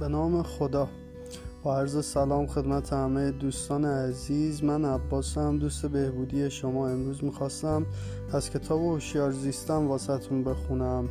به نام خدا. با عرض سلام خدمت همه دوستان عزیز من عباسم دوست بهبودی شما امروز می‌خواستم از کتاب هوشیار زیستم واسهتون بخونم.